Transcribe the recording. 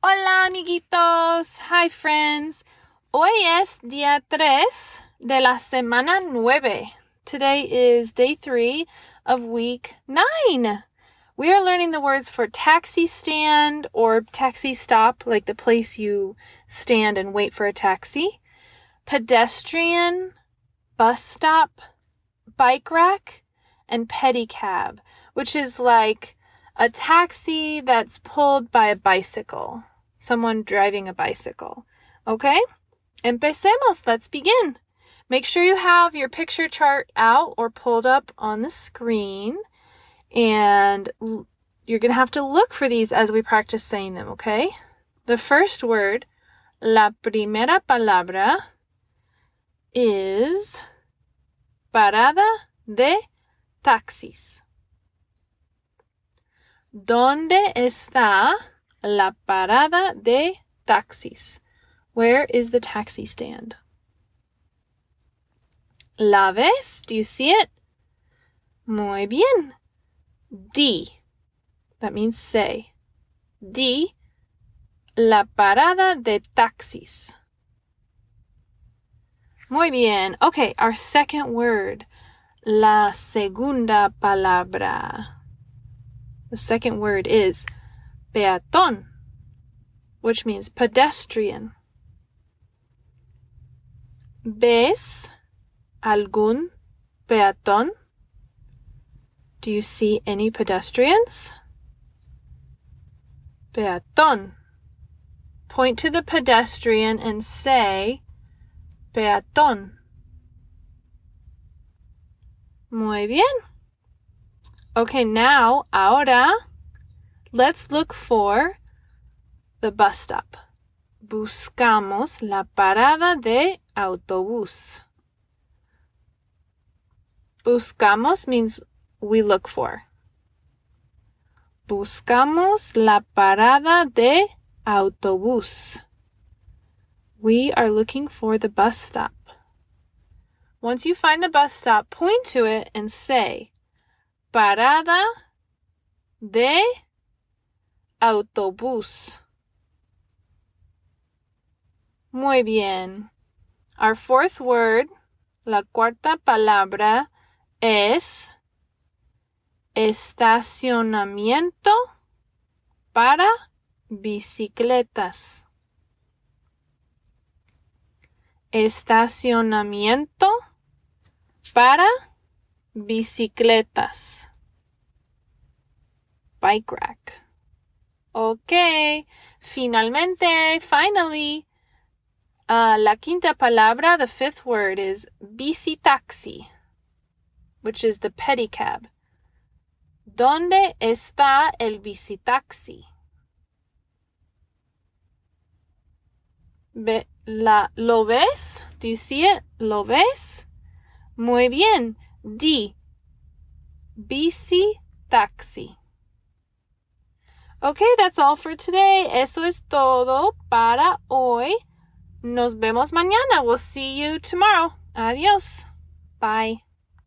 Hola, amiguitos. Hi, friends. Hoy es día tres de la semana nueve. Today is day three of week nine. We are learning the words for taxi stand or taxi stop, like the place you stand and wait for a taxi, pedestrian, bus stop, bike rack, and pedicab, which is like a taxi that's pulled by a bicycle, someone driving a bicycle. Okay? Empecemos. Let's begin. Make sure you have your picture chart out or pulled up on the screen. And you're going to have to look for these as we practice saying them, okay? The first word, la primera palabra, is parada de taxis. ¿Dónde está la parada de taxis? Where is the taxi stand? ¿La ves? Do you see it? Muy bien. Di. That means say. Di la parada de taxis. Muy bien. Okay, our second word. La segunda palabra. The second word is peatón, which means pedestrian. ¿Ves algún peatón? Do you see any pedestrians? Peatón. Point to the pedestrian and say peatón. Muy bien. Okay, now, ahora, let's look for the bus stop. Buscamos la parada de autobús. Buscamos means we look for. Buscamos la parada de autobús. We are looking for the bus stop. Once you find the bus stop, point to it and say, Parada de autobús. Muy bien. Our fourth word, la cuarta palabra, es estacionamiento para bicicletas. Estacionamiento para bicicletas. Bike rack. Ok. Finalmente, finally, uh, la quinta palabra, the fifth word is bicitaxi, which is the pedicab. ¿Dónde está el bicitaxi? Ve, la, ¿Lo ves? Do you see it? ¿Lo ves? Muy bien. Di. Bici taxi. Okay, that's all for today. Eso es todo para hoy. Nos vemos mañana. We'll see you tomorrow. Adios. Bye.